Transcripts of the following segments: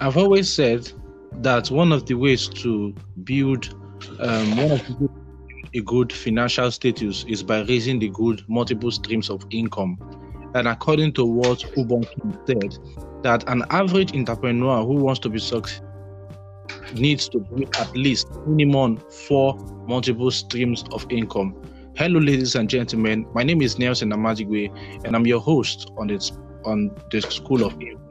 I've always said that one of the ways to build um, one of the, a good financial status is by raising the good multiple streams of income. And according to what Ubuntu said, that an average entrepreneur who wants to be successful needs to bring at least minimum four multiple streams of income. Hello, ladies and gentlemen. My name is Nelson Amadigwe, and I'm your host on this on the School of Income.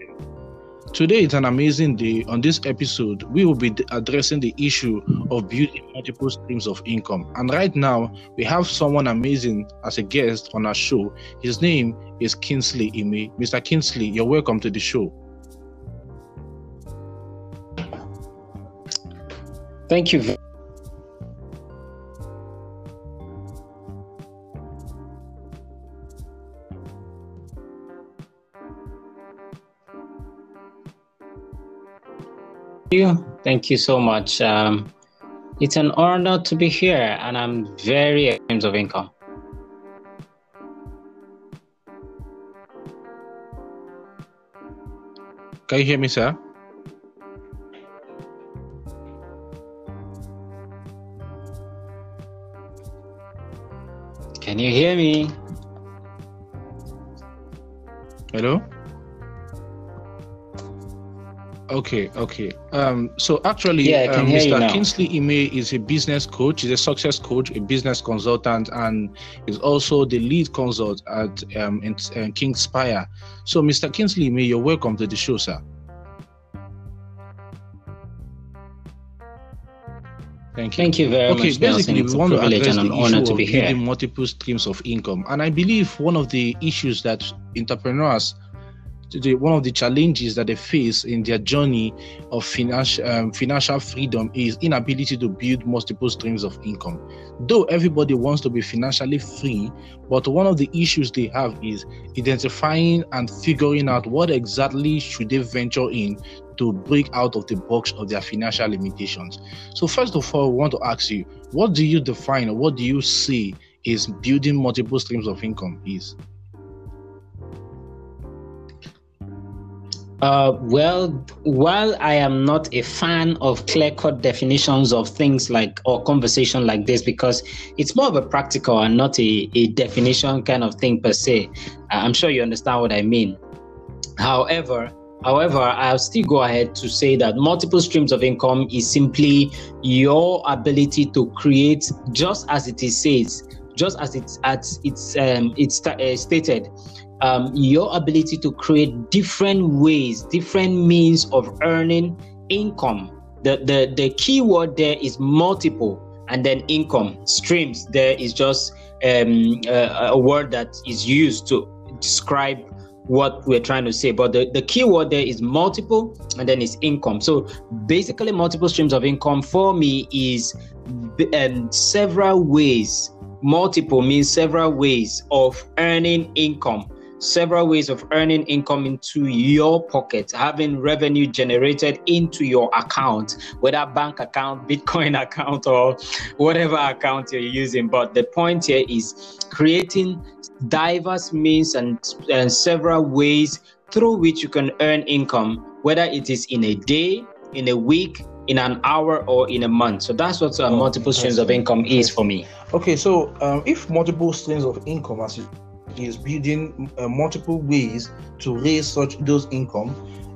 Today is an amazing day. On this episode, we will be addressing the issue of building multiple streams of income. And right now, we have someone amazing as a guest on our show. His name is Kingsley Ime. Mr. Kingsley, you're welcome to the show. Thank you. You. Thank you so much. Um, it's an honor to be here, and I'm very in terms of income. Can you hear me, sir? Can you hear me? Hello? Okay, okay. Um, so actually, yeah, um, Mr. Kingsley Ime is a business coach, he's a success coach, a business consultant, and is also the lead consult at um, in, in Kingspire. So, Mr. Kingsley Ime, you're welcome to the show, sir. Thank you. Thank you very okay, much. Okay, basically, we want to address the issue to of building multiple streams of income, and I believe one of the issues that entrepreneurs the, one of the challenges that they face in their journey of financial um, financial freedom is inability to build multiple streams of income. Though everybody wants to be financially free, but one of the issues they have is identifying and figuring out what exactly should they venture in to break out of the box of their financial limitations. So first of all, we want to ask you, what do you define or what do you see is building multiple streams of income is? Uh, well, while I am not a fan of clear cut definitions of things like or conversation like this, because it's more of a practical and not a, a definition kind of thing per se, I'm sure you understand what I mean. However, However, I'll still go ahead to say that multiple streams of income is simply your ability to create, just as it is says, just as it's as it's um, it's uh, stated, um, your ability to create different ways, different means of earning income. The, the, the key word there is multiple and then income streams. There is just um, a, a word that is used to describe what we're trying to say. But the, the key word there is multiple and then it's income. So basically, multiple streams of income for me is um, several ways. Multiple means several ways of earning income several ways of earning income into your pocket, having revenue generated into your account, whether bank account, Bitcoin account, or whatever account you're using. But the point here is creating diverse means and, and several ways through which you can earn income, whether it is in a day, in a week, in an hour or in a month. So that's what uh, oh, multiple streams of income is for me. Okay, so um, if multiple streams of income, as you is building uh, multiple ways to raise such those income.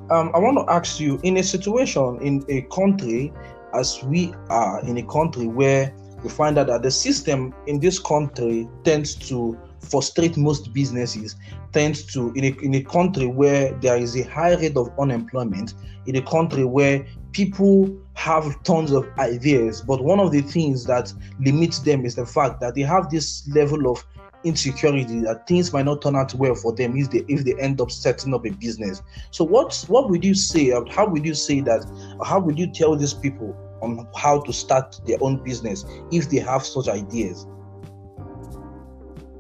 Um, I want to ask you, in a situation in a country as we are in a country where we find out that the system in this country tends to frustrate most businesses tends to in a, in a country where there is a high rate of unemployment in a country where people have tons of ideas but one of the things that limits them is the fact that they have this level of insecurity that things might not turn out well for them if they if they end up setting up a business. So what what would you say? How would you say that? How would you tell these people on how to start their own business if they have such ideas?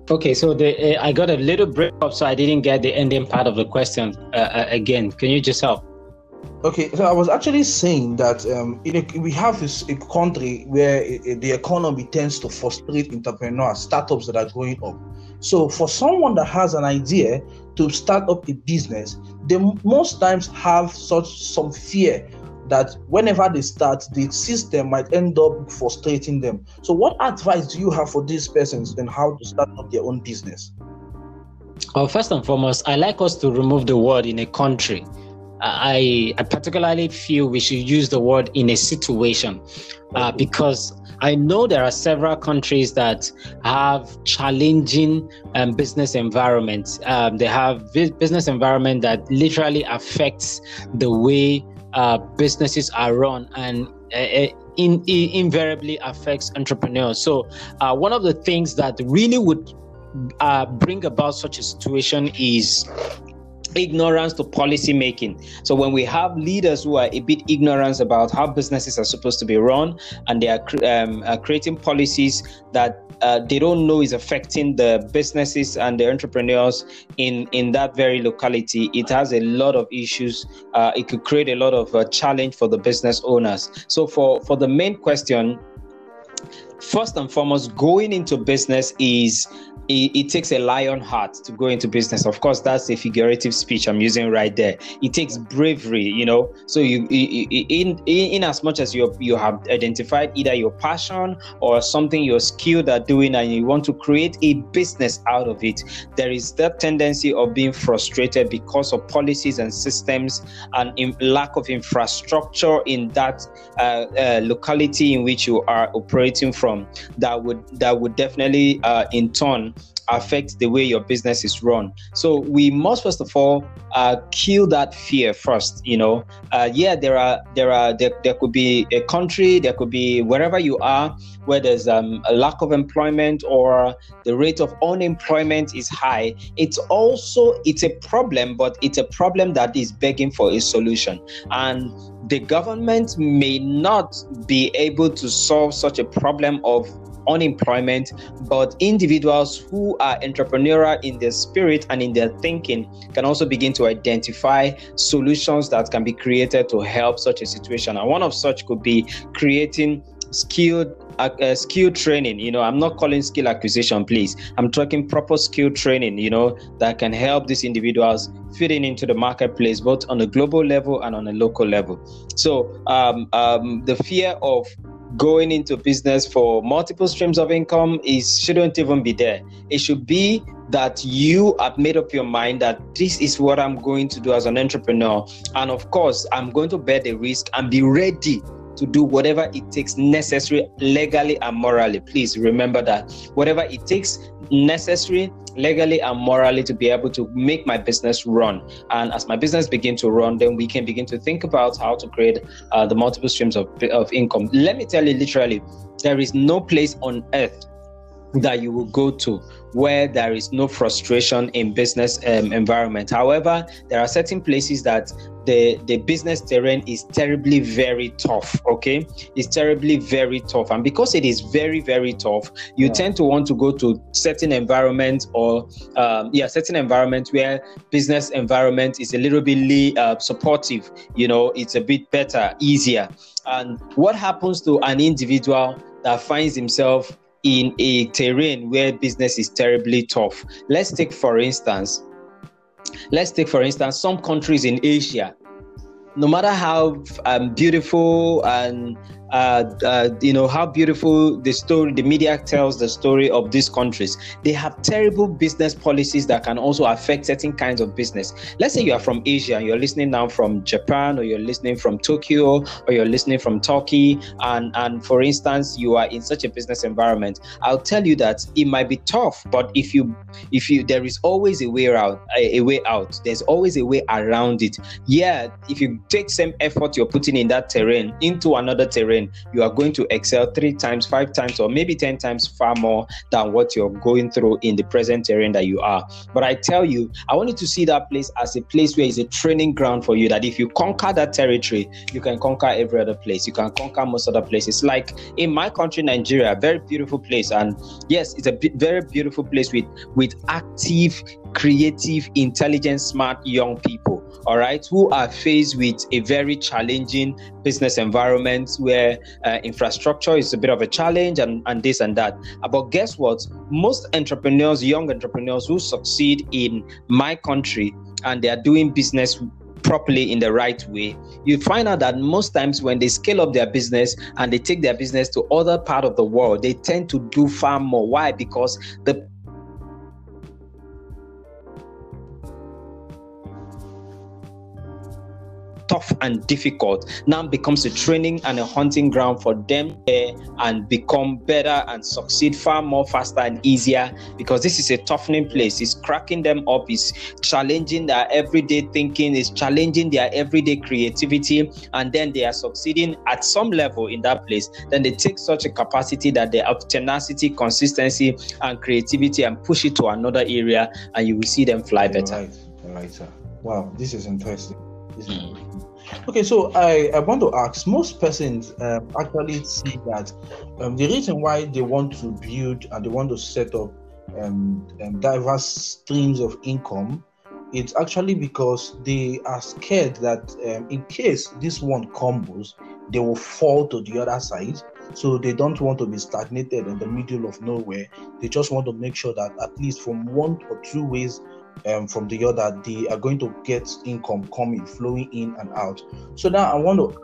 Okay, so the uh, I got a little break up, so I didn't get the ending part of the question uh, uh again. Can you just help? Okay, so I was actually saying that um, a, we have this, a country where the economy tends to frustrate entrepreneurs, startups that are growing up. So, for someone that has an idea to start up a business, they most times have such some fear that whenever they start, the system might end up frustrating them. So, what advice do you have for these persons on how to start up their own business? Well, first and foremost, I like us to remove the word in a country I, I particularly feel we should use the word in a situation uh, because I know there are several countries that have challenging um, business environments. Um, they have business environment that literally affects the way uh, businesses are run and uh, uh in, in, invariably affects entrepreneurs. So, uh, one of the things that really would uh, bring about such a situation is ignorance to policy making. So when we have leaders who are a bit ignorant about how businesses are supposed to be run, and they are, um, are creating policies that uh, they don't know is affecting the businesses and the entrepreneurs in in that very locality, it has a lot of issues. Uh, it could create a lot of uh, challenge for the business owners. So for for the main question first and foremost, going into business is it, it, takes a lion heart to go into business. Of course, that's a figurative speech I'm using right there. It takes bravery, you know. So you, in in as much as you you have identified either your passion or something you're skilled at doing, and you want to create a business out of it, there is that tendency of being frustrated because of policies and systems and in lack of infrastructure in that uh, uh, locality in which you are operating from. That would that would definitely, uh, in turn affect the way your business is run. So we must first of all uh, kill that fear first. You know, uh, yeah, there are there are there, there could be a country, there could be wherever you are where there's um, a lack of employment or the rate of unemployment is high. It's also it's a problem, but it's a problem that is begging for a solution and the government may not be able to solve such a problem of unemployment, but individuals who are entrepreneurial in their spirit and in their thinking can also begin to identify solutions that can be created to help such a situation. And one of such could be creating skilled uh, skill training. You know i'm not calling skill acquisition please. I'm talking proper skill training you know that can help these individuals fitting into the marketplace both on a global level and on a local level. So um, um, the fear of going into business for multiple streams of income is shouldn't even be there. It should be that you have made up your mind that this is what I'm going to do as an entrepreneur. And of course, I'm going to bear the risk and be ready to do whatever it takes necessary legally and morally. Please remember that whatever it takes necessary legally and morally to be able to make my business run. And as my business begin to run, then we can begin to think about how to create uh, the multiple streams of, of income. Let me tell you literally, there is no place on earth that you will go to where there is no frustration in business um, environment. However there are certain places that the the business terrain is terribly very tough okay? It's terribly very tough. And because it is very very tough you yeah. tend to want to go to certain environments or um, yeah certain environments where business environment is a little bit uh, supportive you know it's a bit better easier. And what happens to an individual that finds himself in a terrain where business is terribly tough. Let's take, for instance, let's take, for instance, some countries in Asia. No matter how um, beautiful and uh, uh, you know how beautiful the story the media tells the story of these countries. They have terrible business policies that can also affect certain kinds of business. Let's say you are from asia and you're listening now from japan or you're listening from tokyo or you're listening from turkey and and for instance you are in such a business environment. I'll tell you that it might be tough but if you if you there is always a way out a, a way out. There's always a way around it. Yeah if you take same effort you're putting in that terrain into another terrain you are going to excel three times, five times, or maybe 10 times far more than what you're going through in the present terrain that you are. But I tell you, I want you to see that place as a place where it's a training ground for you. That if you conquer that territory, you can conquer every other place. You can conquer most other places. Like in my country, Nigeria, very beautiful place. And yes, it's a very beautiful place with, with active creative, intelligent, smart young people, all right, who are faced with a very challenging business environment where uh, infrastructure is a bit of a challenge and, and this and that. But guess what? Most entrepreneurs, young entrepreneurs who succeed in my country and they are doing business properly in the right way you find out that most times when they scale up their business and they take their business to other part of the world they tend to do far more why because the tough and difficult now becomes a training and a hunting ground for them and become better and succeed far more faster and easier because this is a toughening place. It's cracking them up, it's challenging their everyday thinking, it's challenging their everyday creativity, and then they are succeeding at some level in that place. Then they take such a capacity that they have tenacity, consistency, and creativity and push it to another area, and you will see them fly better. Right, right, sir. Wow, this is interesting. Okay, so I, I want to ask most persons um, actually see that um, the reason why they want to build and they want to set up um, um, diverse streams of income it's actually because they are scared that um, in case this one combos they will fall to the other side. So they don't want to be stagnated in the middle of nowhere. They just want to make sure that at least from one or two ways um, from the other, they are going to get income coming, flowing in and out. So now I want to.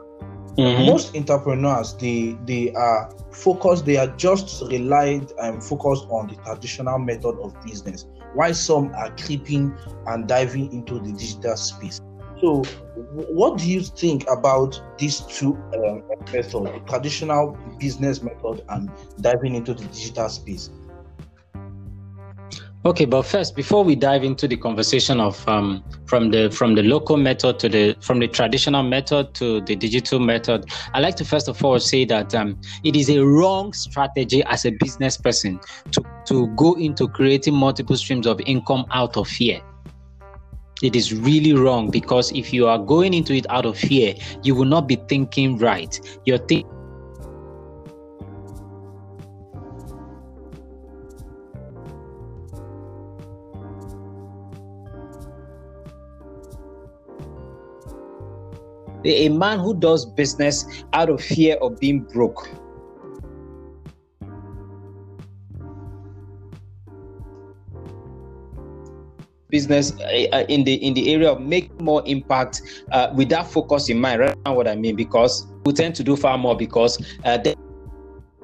Mm-hmm. Most entrepreneurs, they they are focused. They are just relied and focused on the traditional method of business. While some are creeping and diving into the digital space. So, what do you think about these two um, methods, the traditional business method and diving into the digital space? Okay, but first, before we dive into the conversation of um, from the from the local method to the from the traditional method to the digital method, I like to first of all say that um, it is a wrong strategy as a business person to to go into creating multiple streams of income out of fear. It is really wrong because if you are going into it out of fear, you will not be thinking right. You're thinking a man who does business out of fear of being broke. business uh, in the in the area of make more impact uh, with that focus in mind right now what i mean because we tend to do far more because uh, the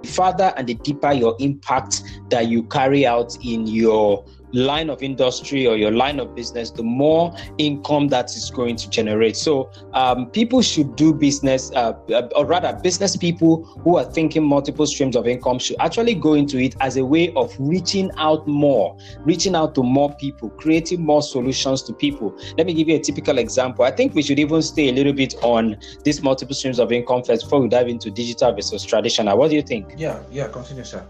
further and the deeper your impact that you carry out in your line of industry or your line of business, the more income that is going to generate. So um, people should do business, uh, uh, or rather, business people who are thinking multiple streams of income should actually go into it as a way of reaching out more, reaching out to more people, creating more solutions to people. Let me give you a typical example. I think we should even stay a little bit on these multiple streams of income first before we dive into digital versus traditional. What do you think? Yeah, yeah, continue, sir.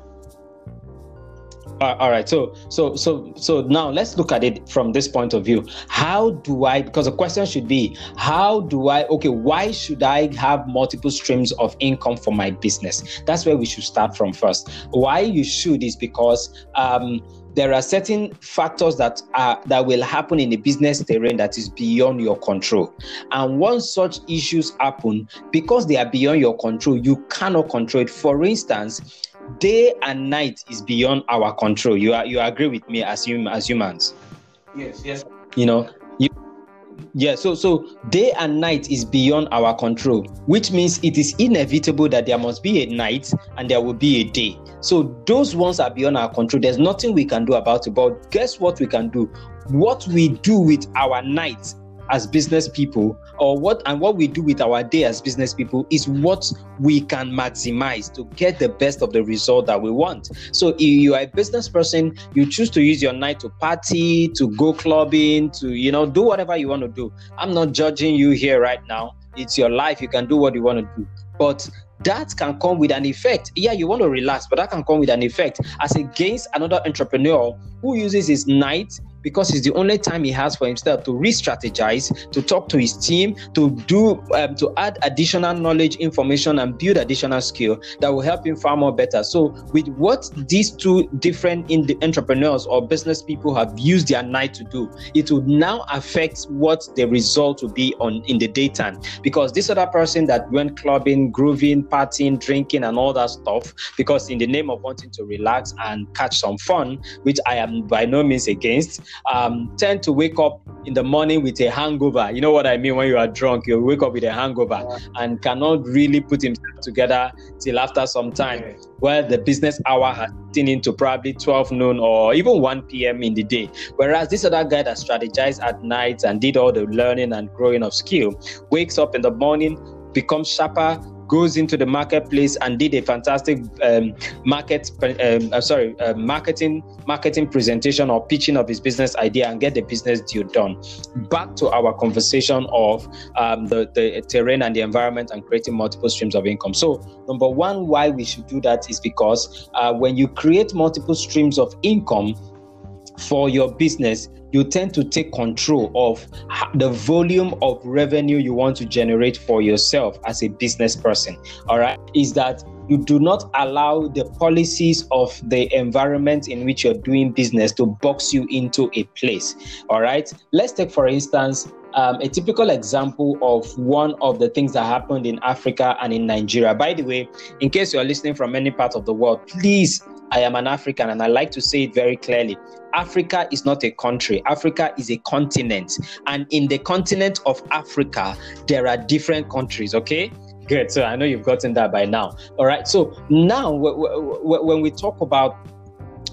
Uh, all right. So, so, so, so now let's look at it from this point of view. How do I? Because the question should be, how do I? Okay, why should I have multiple streams of income for my business? That's where we should start from first. Why you should is because um, there are certain factors that are that will happen in the business terrain that is beyond your control and once such issues happen because they are beyond your control you cannot control it for instance day and night is beyond our control. You are you agree with me as hum, as humans? Yes, yes. You know, you, yeah. So so day and night is beyond our control, which means it is inevitable that there must be a night and there will be a day. So those ones are beyond our control. There's nothing we can do about it. But guess what we can do? What we do with our night as business people or what and what we do with our day as business people is what we can maximize to get the best of the result that we want. So if you are a business person you choose to use your night to party to go clubbing to you know do whatever you want to do. I'm not judging you here right now. It's your life. You can do what you want to do. But that can come with an effect. Yeah, you want to relax, but that can come with an effect. As against another entrepreneur who uses his night because it's the only time he has for himself to re-strategize, to talk to his team, to do um, to add additional knowledge, information, and build additional skill that will help him far more better. So with what these two different in the entrepreneurs or business people have used their night to do, it would now affect what the result will be on in the daytime. Because this other person that went clubbing, grooving, partying, drinking, and all that stuff, because in the name of wanting to relax and catch some fun, which I am by no means against, um, tend to wake up in the morning with a hangover. You know what I mean? When you are drunk, you wake up with a hangover and cannot really put himself together till after some time, where the business hour has turned into probably 12 noon or even 1 p.m. in the day. Whereas this other guy that strategized at night and did all the learning and growing of skill wakes up in the morning, becomes sharper, goes into the marketplace and did a fantastic um, market um, uh, sorry uh, marketing marketing presentation or pitching of his business idea and get the business deal done. Back to our conversation of um, the, the terrain and the environment and creating multiple streams of income. So number one why we should do that is because uh, when you create multiple streams of income for your business you tend to take control of the volume of revenue you want to generate for yourself as a business person. All right, is that you do not allow the policies of the environment in which you're doing business to box you into a place. All right, let's take, for instance, um, a typical example of one of the things that happened in Africa and in Nigeria. By the way, in case you're listening from any part of the world, please I am an African and I like to say it very clearly. Africa is not a country, Africa is a continent. And in the continent of Africa, there are different countries, okay? Good. So I know you've gotten that by now. All right. So now, when we talk about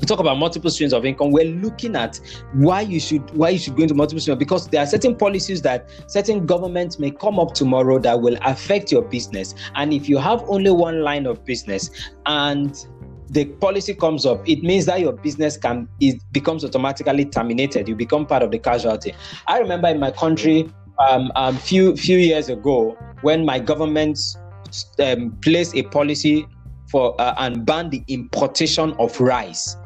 we talk about multiple streams of income we're looking at why you should why you should go into multiple streams because there are certain policies that certain governments may come up tomorrow that will affect your business and if you have only one line of business and the policy comes up, it means that your business can it becomes automatically terminated. You become part of the casualty. I remember in my country, um, um few few years ago, when my government um, placed a policy for uh, and banned the importation of rice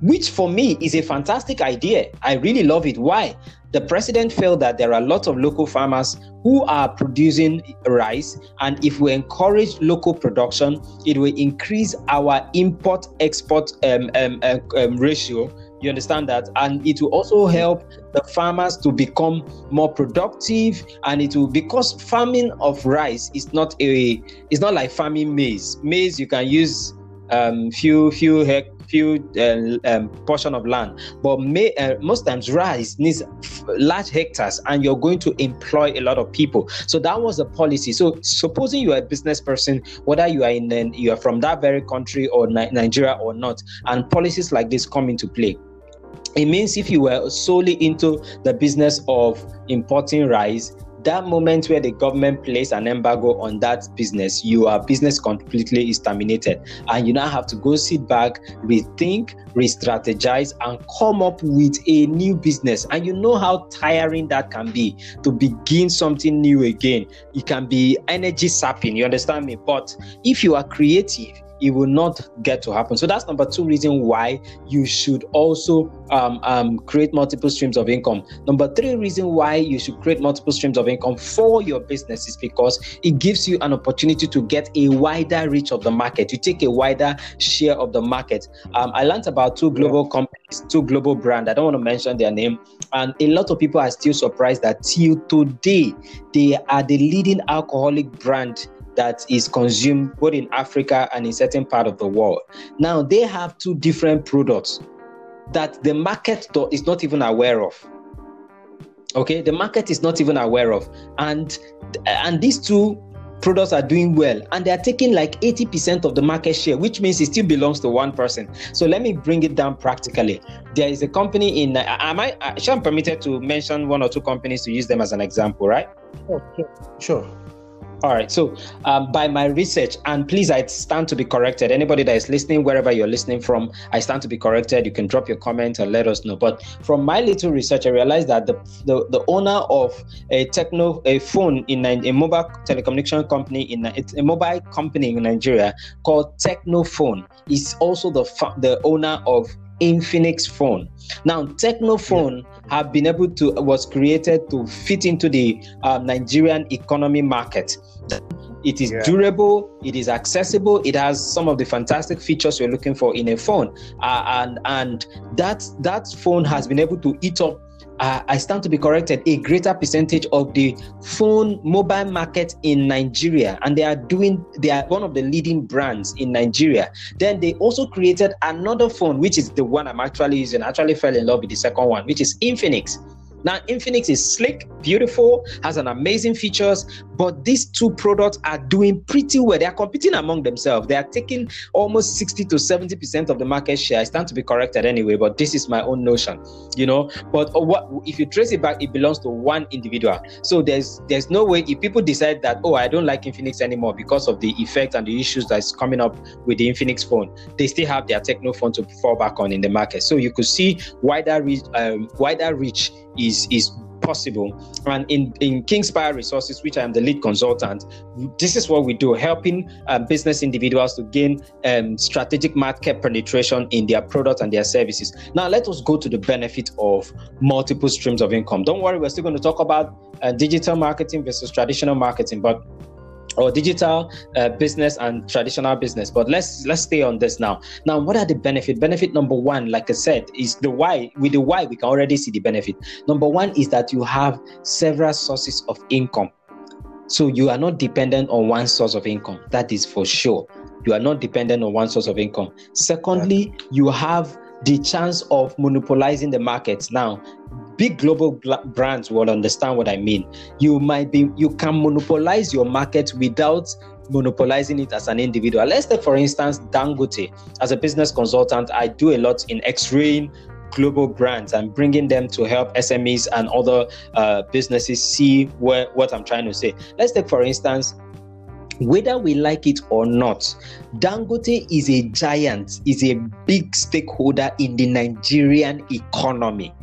which for me is a fantastic idea. I really love it. Why? The president felt that there are lots of local farmers who are producing rice, and if we encourage local production, it will increase our import export um, um, uh, um, ratio. You understand that? And it will also help the farmers to become more productive. And it will because farming of rice is not a it's not like farming maize. Maize you can use um few few hectares few uh, um, portion of land. But may, uh, most times rice needs large hectares, and you're going to employ a lot of people. So that was a policy. So supposing you are a business person, whether you are in you are from that very country or Ni- Nigeria or not, and policies like this come into play it means if you were solely into the business of importing rice that moment where the government place an embargo on that business, your business completely is terminated. And you now have to go sit back, rethink, re strategize, and come up with a new business. And you know how tiring that can be to begin something new again. It can be energy sapping, you understand me? But if you are creative, it will not get to happen. So that's number two reason why you should also um, um, create multiple streams of income. Number three reason why you should create multiple streams of income for your business is because it gives you an opportunity to get a wider reach of the market. You take a wider share of the market. Um, I learned about two global companies, two global brands. I don't want to mention their name, and a lot of people are still surprised that till today they are the leading alcoholic brand that is consumed both in Africa and in certain part of the world. Now they have two different products that the market is not even aware of. Okay, the market is not even aware of, and and these two products are doing well. And they are taking like 80% of the market share which means it still belongs to one person. So let me bring it down practically. There is a company in uh, am i uh, i'm permitted to mention one or two companies to use them as an example right? Okay sure all right. So, um, by my research, and please, I stand to be corrected. Anybody that is listening, wherever you're listening from, I stand to be corrected. You can drop your comment and let us know. But from my little research, I realized that the the, the owner of a Tecno a phone in a mobile telecommunication company in a mobile company in Nigeria called Tecno phone is also the the owner of Infinix phone. Now, Tecno phone yeah. Have been able to was created to fit into the uh, Nigerian economy market. It is yeah. durable, it is accessible, it has some of the fantastic features you're looking for in a phone, uh, and and that that phone has been able to eat up uh, I stand to be corrected, a greater percentage of the phone mobile market in Nigeria, and they are doing they are one of the leading brands in Nigeria. Then they also created another phone, which is the one I'm actually using. I actually fell in love with the second one, which is Infinix. Now, Infinix is slick, beautiful, has an amazing features, but these two products are doing pretty well. They are competing among themselves. They are taking almost 60 to 70% of the market share. I stand to be corrected anyway, but this is my own notion, you know. But what if you trace it back, it belongs to one individual. So there's there's no way if people decide that, oh, I don't like Infinix anymore because of the effect and the issues that's coming up with the Infinix phone, they still have their Tecno phone to fall back on in the market. So you could see wider reach, um, wider reach is is possible. And in, in Kingspire Resources, which I am the lead consultant, this is what we do, helping um, business individuals to gain um, strategic market penetration in their product and their services. Now, let us go to the benefit of multiple streams of income. Don't worry, we're still going to talk about uh, digital marketing versus traditional marketing, but or digital uh, business and traditional business. But let's let's stay on this now. Now what are the benefit? Benefit number one like i said is the why with the why we can already see the benefit. Number one is that you have several sources of income. So you are not dependent on one source of income. That is for sure. You are not dependent on one source of income. Secondly you have the chance of monopolizing the market now big global brands will understand what I mean. You might be, you can monopolize your market without monopolizing it as an individual. Let's take, for instance, Dangote. As a business consultant, I do a lot in x-raying global brands and bringing them to help SMEs and other uh, businesses see where, what I'm trying to say. Let's take, for instance, whether we like it or not, Dangote is a giant, is a big stakeholder in the Nigerian economy.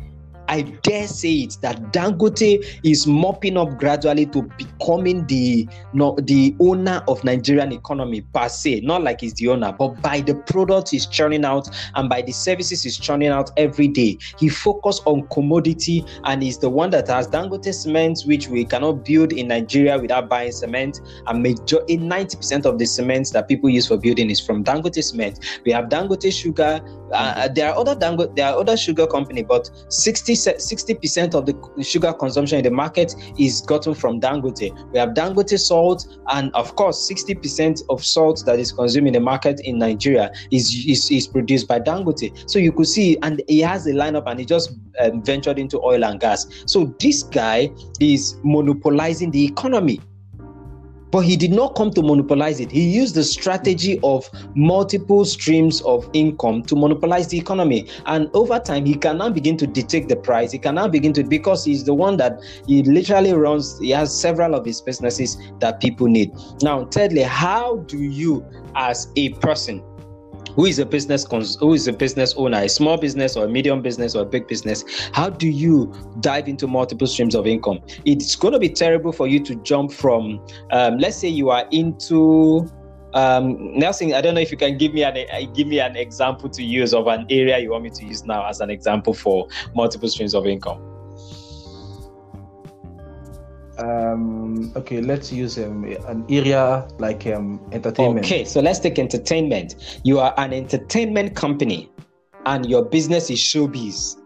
I dare say it that Dangote is mopping up gradually to becoming the no, the owner of Nigerian economy per se. Not like he's the owner, but by the products he's churning out and by the services he's churning out every day. He focused on commodity and is the one that has Dangote cement, which we cannot build in Nigeria without buying cement. And major 90% of the cement that people use for building is from Dangote cement. We have Dangote sugar. Uh, there are other Dangote, there are other sugar company, but 60 60% of the sugar consumption in the market is gotten from Dangote. We have Dangote salt, and of course, 60% of salt that is consumed in the market in Nigeria is, is, is produced by Dangote. So you could see, and he has a lineup and he just um, ventured into oil and gas. So this guy is monopolizing the economy. But he did not come to monopolize it. He used the strategy of multiple streams of income to monopolize the economy. And over time, he can now begin to dictate the price. He can now begin to, because he's the one that he literally runs, he has several of his businesses that people need. Now, thirdly, how do you, as a person, who is a business cons- who is a business owner, a small business or a medium business or a big business, how do you dive into multiple streams of income? It's going to be terrible for you to jump from, um, let's say you are into um, Nelson, I don't know if you can give me an uh, give me an example to use of an area you want me to use now as an example for multiple streams of income um okay let's use um, an area like um entertainment okay so let's take entertainment you are an entertainment company and your business is showbiz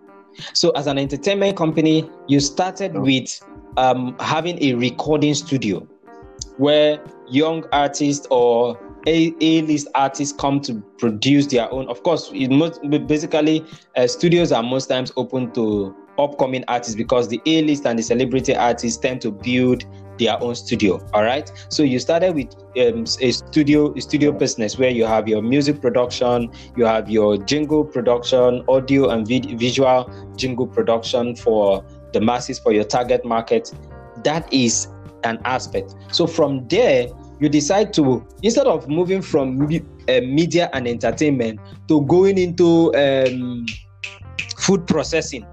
so as an entertainment company you started oh. with um having a recording studio where young artists or a A-list artists come to produce their own. Of course, it most basically uh, studios are most times open to upcoming artists because the A-list and the celebrity artists tend to build their own studio. All right. So you started with um, a studio a studio business where you have your music production, you have your jingle production, audio and vid- visual jingle production for the masses for your target market. That is an aspect. So from there, you decide to instead of moving from uh, media and entertainment to going into um, food processing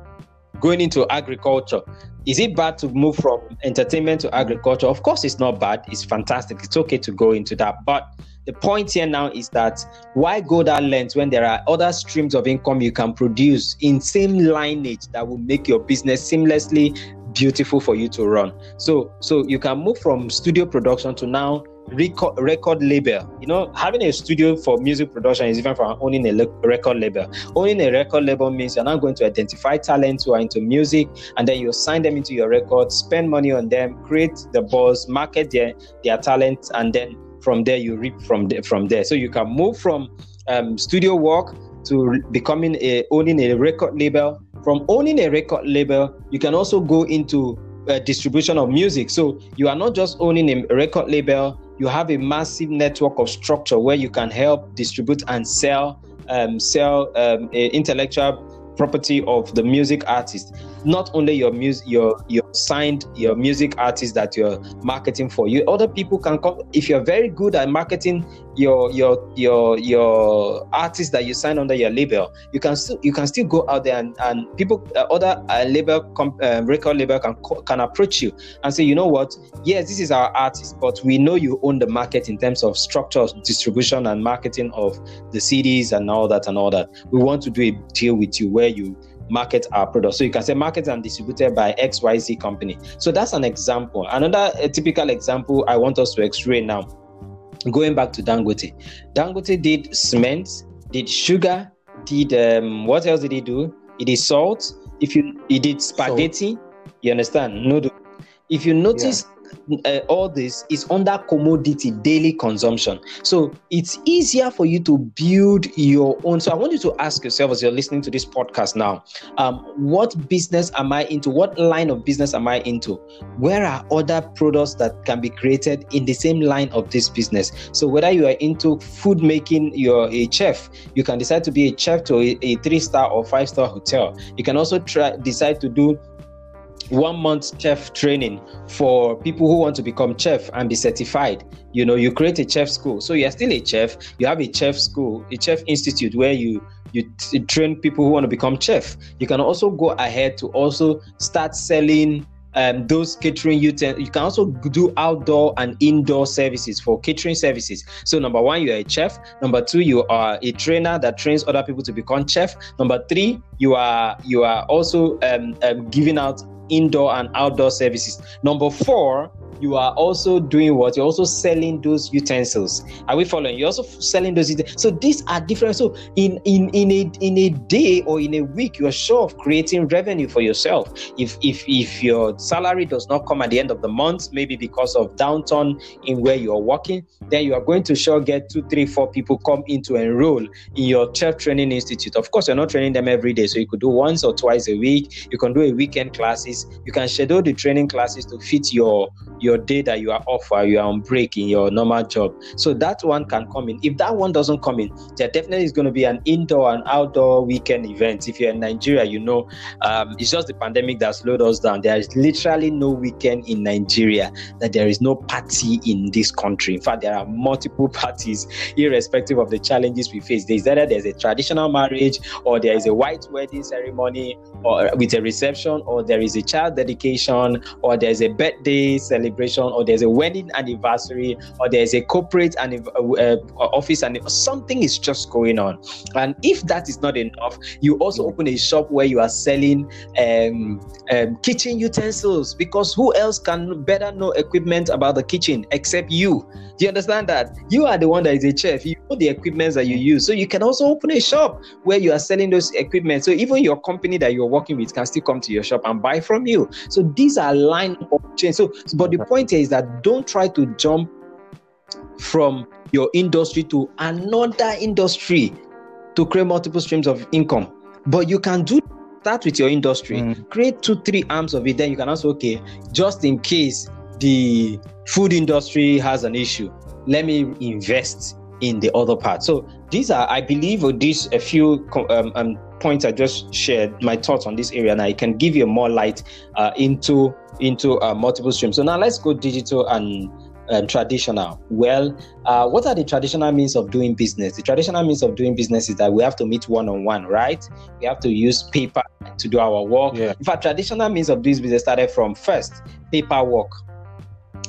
going into agriculture. Is it bad to move from entertainment to agriculture? Of course, it's not bad. It's fantastic. It's okay to go into that. But the point here now is that why go that length when there are other streams of income you can produce in same lineage that will make your business seamlessly beautiful for you to run. So so you can move from studio production to now record, record label. You know, having a studio for music production is different from owning a le- record label. Owning a record label means you're now going to identify talents who are into music, and then you sign them into your record, spend money on them, create the buzz, market their their talent, and then from there you reap from the, from there. So you can move from um, studio work to becoming a owning a record label. From owning a record label, you can also go into uh, distribution of music. So you are not just owning a record label, you have a massive network of structure where you can help distribute and sell um, sell um, intellectual property of the music artist. Not only your music your your signed your music artist that you're marketing for you other people can come if you're very good at marketing your your your your artist that you sign under your label you can still you can still go out there and, and people uh, other uh, label comp, uh, record label can can approach you and say you know what yes this is our artist but we know you own the market in terms of structure distribution and marketing of the CDs and all that and all that we want to do a deal with you where you market our product. So you can say market and distributed by XYZ company. So that's an example. Another typical example I want us to explain now. Going back to Dangote. Dangote did cement, did sugar, did um, what else did he do? He did salt. If you he did spaghetti, salt. you understand? Noodle. If you notice yeah uh, all this is under commodity daily consumption. So it's easier for you to build your own. So I want you to ask yourself as you're listening to this podcast now, um, what business am I into? What line of business am I into? Where are other products that can be created in the same line of this business? So whether you are into food making, you're a chef, you can decide to be a chef to a, a three star or five star hotel. You can also try decide to do one month chef training for people who want to become chef and be certified. You know you create a chef school. So you're still a chef. You have a chef school a chef institute where you you t- train people who want to become chef. You can also go ahead to also start selling um, those catering you you can also do outdoor and indoor services for catering services. So number one you are a chef. Number two you are a trainer that trains other people to become chef. Number three you are you are also um, um, giving out indoor and outdoor services. Number four, you are also doing what? You're also selling those utensils. Are we following? You're also selling those. So these are different. So in in in a in a day or in a week, you are sure of creating revenue for yourself. If if if your salary does not come at the end of the month, maybe because of downturn in where you are working, then you are going to sure get two, three, four people come in to enroll in your chef training institute. Of course, you're not training them every day, so you could do once or twice a week. You can do a weekend classes. You can schedule the training classes to fit your your day that you are off or you are on break in your normal job. So that one can come in. If that one doesn't come in, there definitely is going to be an indoor and outdoor weekend event. If you're in Nigeria, you know um, it's just the pandemic that slowed us down. There is literally no weekend in Nigeria that there is no party in this country. In fact, there are multiple parties, irrespective of the challenges we face. There's either there's a traditional marriage or there is a white wedding ceremony or with a reception or there is a child dedication or there's a birthday celebration celebration or there's a wedding anniversary or there's a corporate and uh, uh, office and something is just going on. And if that is not enough you also open a shop where you are selling um, um, kitchen utensils because who else can better know equipment about the kitchen except you? Do you understand that? You are the one that is a chef. You know the equipment that you use. So you can also open a shop where you are selling those equipment. So even your company that you're working with can still come to your shop and buy from you. So these are line of change. So but the point here is that don't try to jump from your industry to another industry to create multiple streams of income. But you can do start with your industry, mm. create two, three arms of it. Then you can also, okay, just in case the food industry has an issue, let me invest in the other part. So these are, I believe, these a few um, um, points I just shared, my thoughts on this area, and I can give you more light uh, into into uh, multiple streams. So now let's go digital and um, traditional. Well, uh, what are the traditional means of doing business? The traditional means of doing business is that we have to meet one on one, right? We have to use paper to do our work. Yeah. In fact, traditional means of doing business started from first paperwork,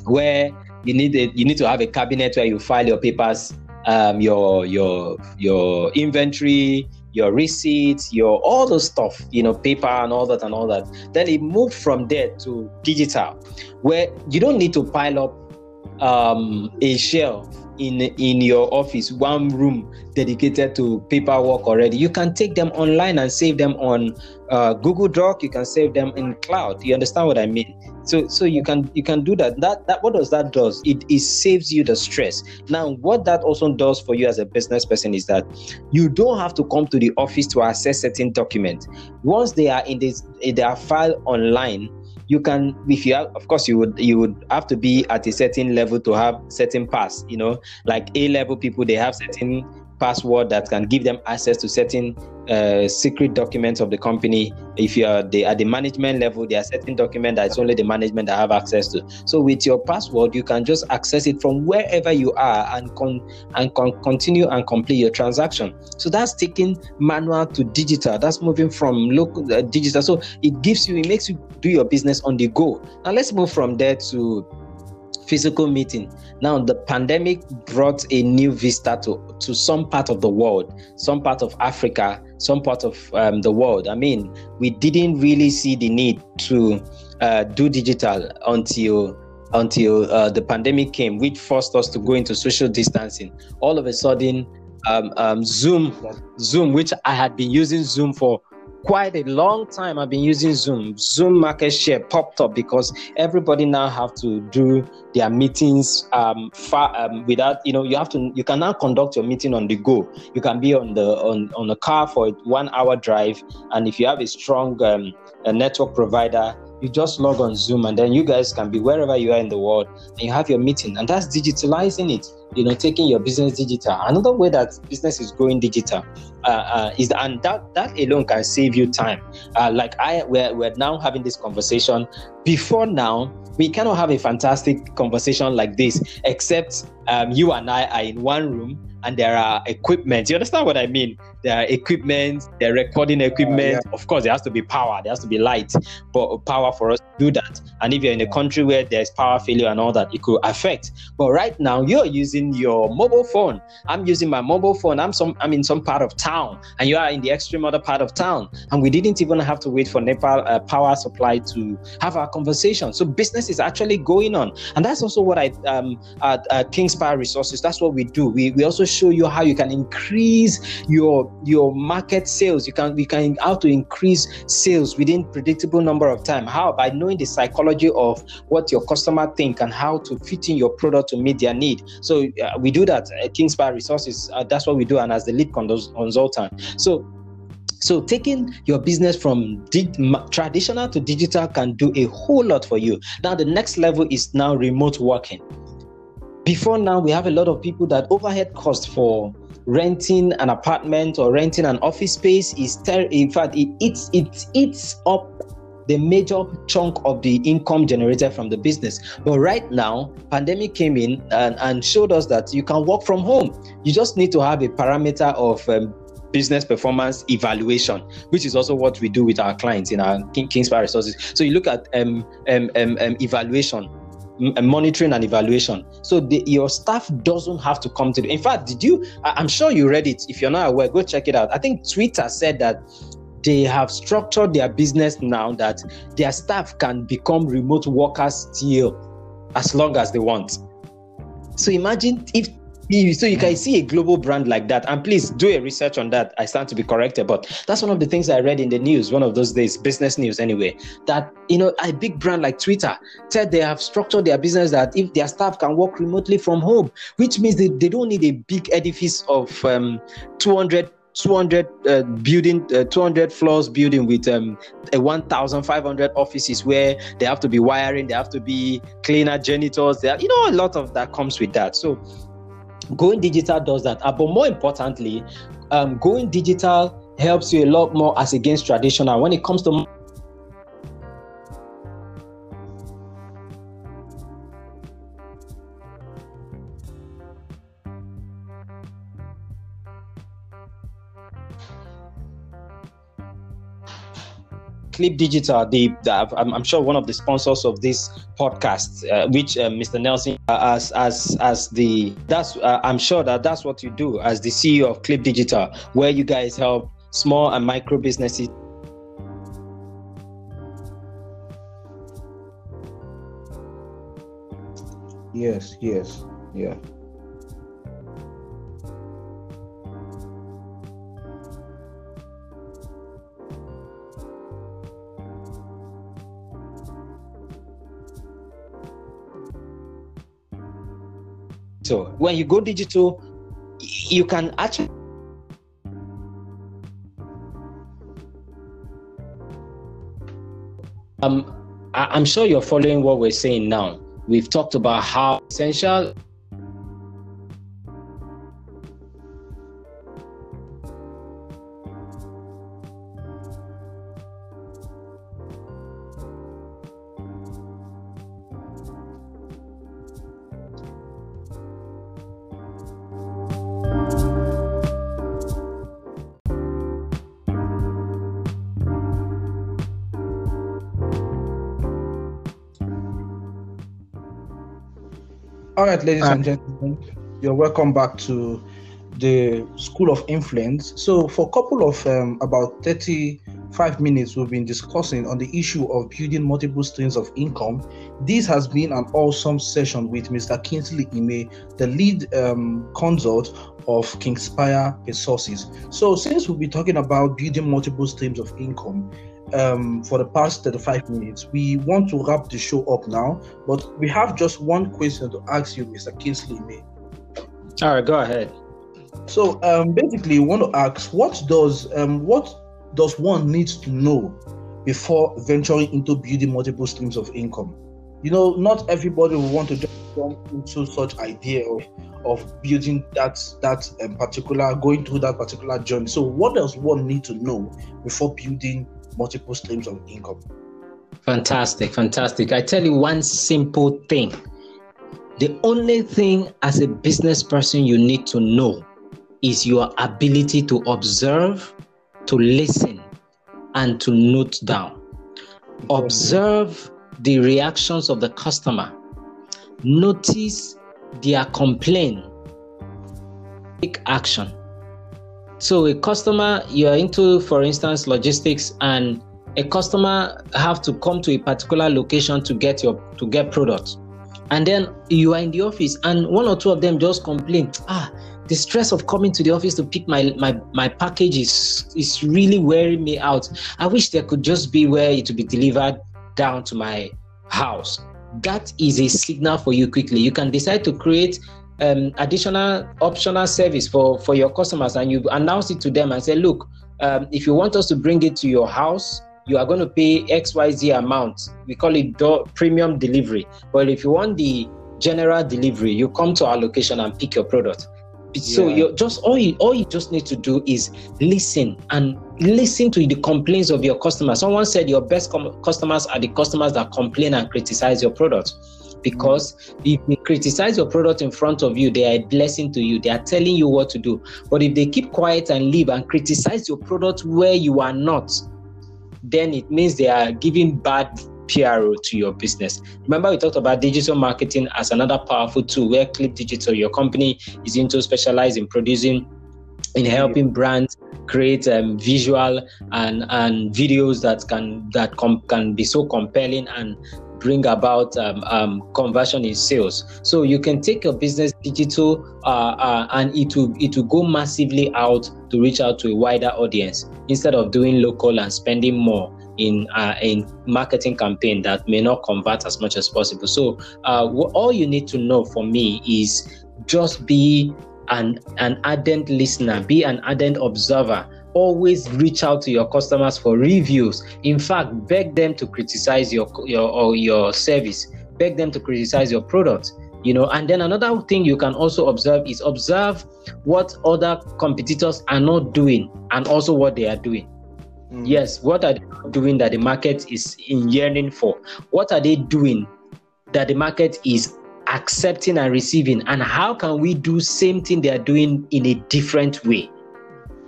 where you need a, you need to have a cabinet where you file your papers um, your your your inventory, your receipts, your all those stuff, you know, paper and all that and all that. Then it moved from there to digital, where you don't need to pile up um, a shelf in in your office, one room dedicated to paperwork already. You can take them online and save them on uh, Google Doc. You can save them in cloud. You understand what I mean? So so you can you can do that. That that what does that does? It it saves you the stress. Now what that also does for you as a business person is that you don't have to come to the office to access certain documents. Once they are in this in their file online you can if you have of course you would you would have to be at a certain level to have certain pass you know? Like a level people they have certain password that can give them access to certain uh, secret documents of the company. If you are the, at the management level, there are certain documents that it's only the management that have access to. So with your password, you can just access it from wherever you are and con- and con- continue and complete your transaction. So that's taking manual to digital. That's moving from local uh, digital. So it gives you, it makes you do your business on the go. Now let's move from there to physical meeting. Now, the pandemic brought a new vista to, to some part of the world, some part of Africa, some part of um, the world. I mean, we didn't really see the need to uh, do digital until until uh, the pandemic came, which forced us to go into social distancing. All of a sudden, um, um, Zoom, Zoom, which I had been using Zoom for quite a long time I've been using Zoom. Zoom market share popped up because everybody now have to do their meetings um, far um, without you know you have to you can now conduct your meeting on the go. You can be on the on on a car for a one hour drive, and if you have a strong um, a network provider, you just log on Zoom, and then you guys can be wherever you are in the world, and you have your meeting, and that's digitalizing it you know taking your business digital another way that business is going digital uh, uh, is and that that alone can save you time uh, like i we're, we're now having this conversation before now we cannot have a fantastic conversation like this except um, you and i are in one room and there are equipment. You understand what I mean? There are equipment, there are recording equipment. Yeah. Of course, there has to be power, there has to be light, but power for us to do that. And if you're in a country where there's power failure and all that, it could affect. But right now, you're using your mobile phone. I'm using my mobile phone. I'm some I'm in some part of town, and you are in the extreme other part of town. And we didn't even have to wait for NEPA uh, power supply to have our conversation. So business is actually going on, and that's also what I um at, at Kingspire Resources. That's what we do. We we also show you how you can increase your your market sales. You can we can how to increase sales within predictable number of time. How by knowing the psychology of what your customer think and how to fit in your product to meet their need. So uh, we do that at King's Resources. Uh, that's what we do, and as the lead consultant. So so taking your business from di- traditional to digital can do a whole lot for you. Now the next level is now remote working before now we have a lot of people that overhead cost for renting an apartment or renting an office space is ter- in fact it eats it eats up the major chunk of the income generated from the business. But right now pandemic came in and, and showed us that you can work from home. You just need to have a parameter of um, business performance evaluation, which is also what we do with our clients in our King, Kingspire Resources. So you look at um, um, um, um evaluation monitoring and evaluation. So the, your staff doesn't have to come to the. In fact, did you? I'm sure you read it. If you're not aware, go check it out. I think Twitter said that they have structured their business now that their staff can become remote workers still as long as they want. So imagine if so you can see a global brand like that. And please do a research on that. I stand to be corrected but that's one of the things i read in the news one of those days business news anyway that you know a big brand like twitter said they have structured their business that if their staff can work remotely from home which means they, they don't need a big edifice of um, 200 200 uh, building uh, 200 floors building with um, a 1500 offices where they have to be wiring they have to be cleaner janitors there you know a lot of that comes with that. So going digital does that. Uh, but more importantly, um, going digital helps you a lot more as against traditional when it comes to Clip Digital, the, the I'm, I'm, sure one of the sponsors of this podcast, uh, which uh, Mr. Nelson, uh, as as as the that's uh, I'm sure that that's what you do as the CEO of Clip Digital, where you guys help small and micro businesses Yes, yes, yeah. So when you go digital, you can actually um, I'm sure you're following what we're saying now. We've talked about how essential right, ladies and gentlemen, you're welcome back to the School of Influence. So, for a couple of um, about 35 minutes, we've been discussing on the issue of building multiple streams of income. This has been an awesome session with Mr. Kingsley Ime, the lead um, consult of Kingspire Resources. So, since we'll be talking about building multiple streams of income, um, for the past 35 minutes. We want to wrap the show up now, but we have just one question to ask you, Mr. Kingsley Ime. All right, go ahead. So um, basically, we want to ask what does um, what does one need to know before venturing into building multiple streams of income? You know, not everybody will want to jump into such idea of, of building that that um, particular going through that particular journey. So, what does one need to know before building multiple streams of income. Fantastic, fantastic. I tell you one simple thing. The only thing as a business person you need to know is your ability to observe, to listen, and to note down. Observe the reactions of the customer. Notice their complaint. Take action so a customer, you're into, for instance, logistics, and a customer have to come to a particular location to get your to get products, and then you are in the office, and one or two of them just complain, ah, the stress of coming to the office to pick my my my package is is really wearing me out. I wish there could just be where it would be delivered down to my house. That is a signal for you quickly. You can decide to create um, additional optional service for for your customers and you announce it to them and say look um, if you want us to bring it to your house you are going to pay xyz amount. We call it door, premium delivery. But if you want the general delivery you come to our location and pick your product. So yeah. you just all you all you just need to do is listen and listen to the complaints of your customers. Someone said your best com- customers are the customers that complain and criticize your product because if they criticize your product in front of you, they are a blessing to you. They are telling you what to do. But if they keep quiet and leave and criticize your product where you are not, then it means they are giving bad PRO to your business. Remember, we talked about digital marketing as another powerful tool where Clip Digital, your company, is into specialize in producing, in helping brands create um, visual and and videos that can that com- can be so compelling and bring about um, um, conversion in sales. So you can take your business digital uh, uh, and it will it will go massively out to reach out to a wider audience instead of doing local and spending more in uh, in marketing campaign that may not convert as much as possible. So uh, all you need to know for me is just be an an ardent listener, be an ardent observer always reach out to your customers for reviews. In fact, beg them to criticize your your or your service. Beg them to criticize your product. You know, and then another thing you can also observe is observe what other competitors are not doing and also what they are doing. Mm. Yes, what are they doing that the market is in yearning for? What are they doing that the market is accepting and receiving? And how can we do same thing they are doing in a different way?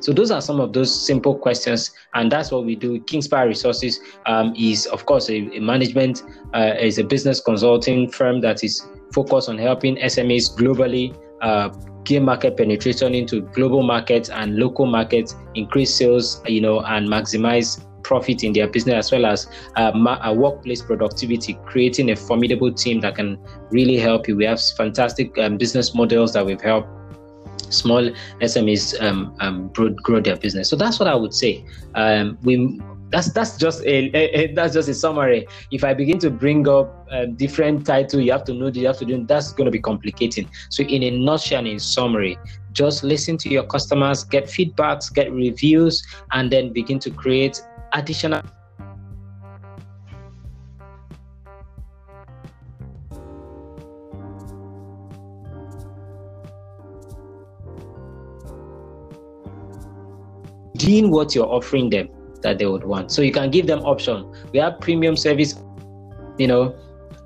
So those are some of those simple questions, and that's what we do. Kingspire Resources um, is, of course, a, a management uh, is a business consulting firm that is focused on helping SMEs globally uh, gain market penetration into global markets and local markets, increase sales, you know, and maximize profit in their business as well as uh, ma- workplace productivity, creating a formidable team that can really help you. We have fantastic um, business models that we've helped small SMEs um, um, grow, grow, their business. So that's what I would say. Um, we that's that's just a, a, a, that's just a summary. If I begin to bring up um, different title, you have to know you have to do. That's going to be complicating. So in a nutshell, in summary, just listen to your customers, get feedbacks, get reviews, and then begin to create additional deem what you're offering them that they would want. So you can give them option. We have premium service, you know,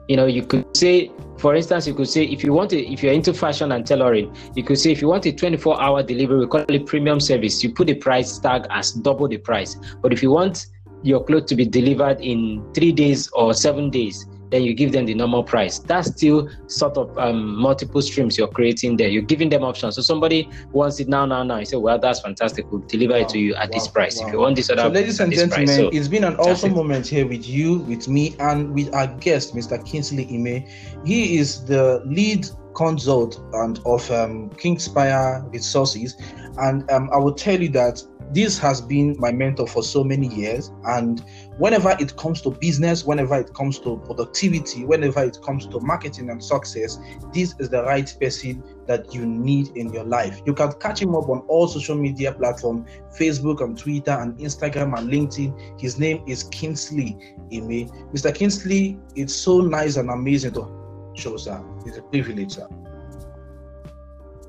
you know, you could say, for instance, you could say if you want to, if you're into fashion and tailoring, you could say if you want a 24 hour delivery, we call it premium service. You put the price tag as double the price. But if you want your clothes to be delivered in three days or seven days, then you give them the normal price. That's still sort of um, multiple streams you're creating there. You're giving them options. So somebody wants it now, now, now. You say, well, that's fantastic. We'll deliver wow, it to you at wow, this price. Wow. If you want this other, so ladies and gentlemen, so, it's been an awesome it. moment here with you, with me, and with our guest, Mr. Kingsley Ime. He is the lead consultant and of um, Kingspire Resources, and um, I will tell you that this has been my mentor for so many years and whenever it comes to business whenever it comes to productivity whenever it comes to marketing and success this is the right person that you need in your life. You can catch him up on all social media platforms facebook and twitter and instagram and linkedin. His name is kingsley ime. Mr kingsley it's so nice and amazing to show sir. It's a privilege sir.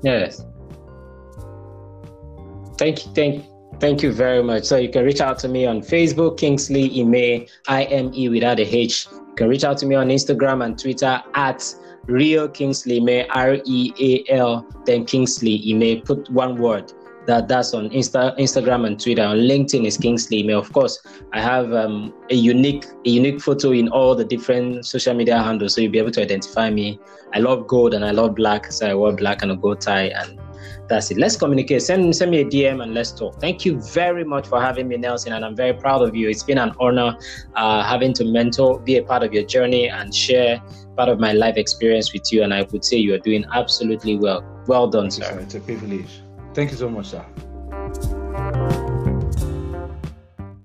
Yes. Thank you thank you Thank you very much. So you can reach out to me on Facebook, Kingsley Ime, I M E without a H. You can reach out to me on Instagram and Twitter at Real Kingsley Ime, R E A L, then Kingsley Ime. Put one word. That that's on Insta, Instagram and Twitter. On LinkedIn is Kingsley Ime. Of course, I have um, a unique a unique photo in all the different social media handles, so you'll be able to identify me. I love gold and I love black, so I wear black and a gold tie and that's it. Let's communicate. Send send me a DM and let's talk. Thank you very much for having me, Nelson, and I'm very proud of you. It's been an honor uh, having to mentor, be a part of your journey, and share part of my life experience with you. And I would say you are doing absolutely well. Well done, sir. It's a privilege. Thank you so much, sir.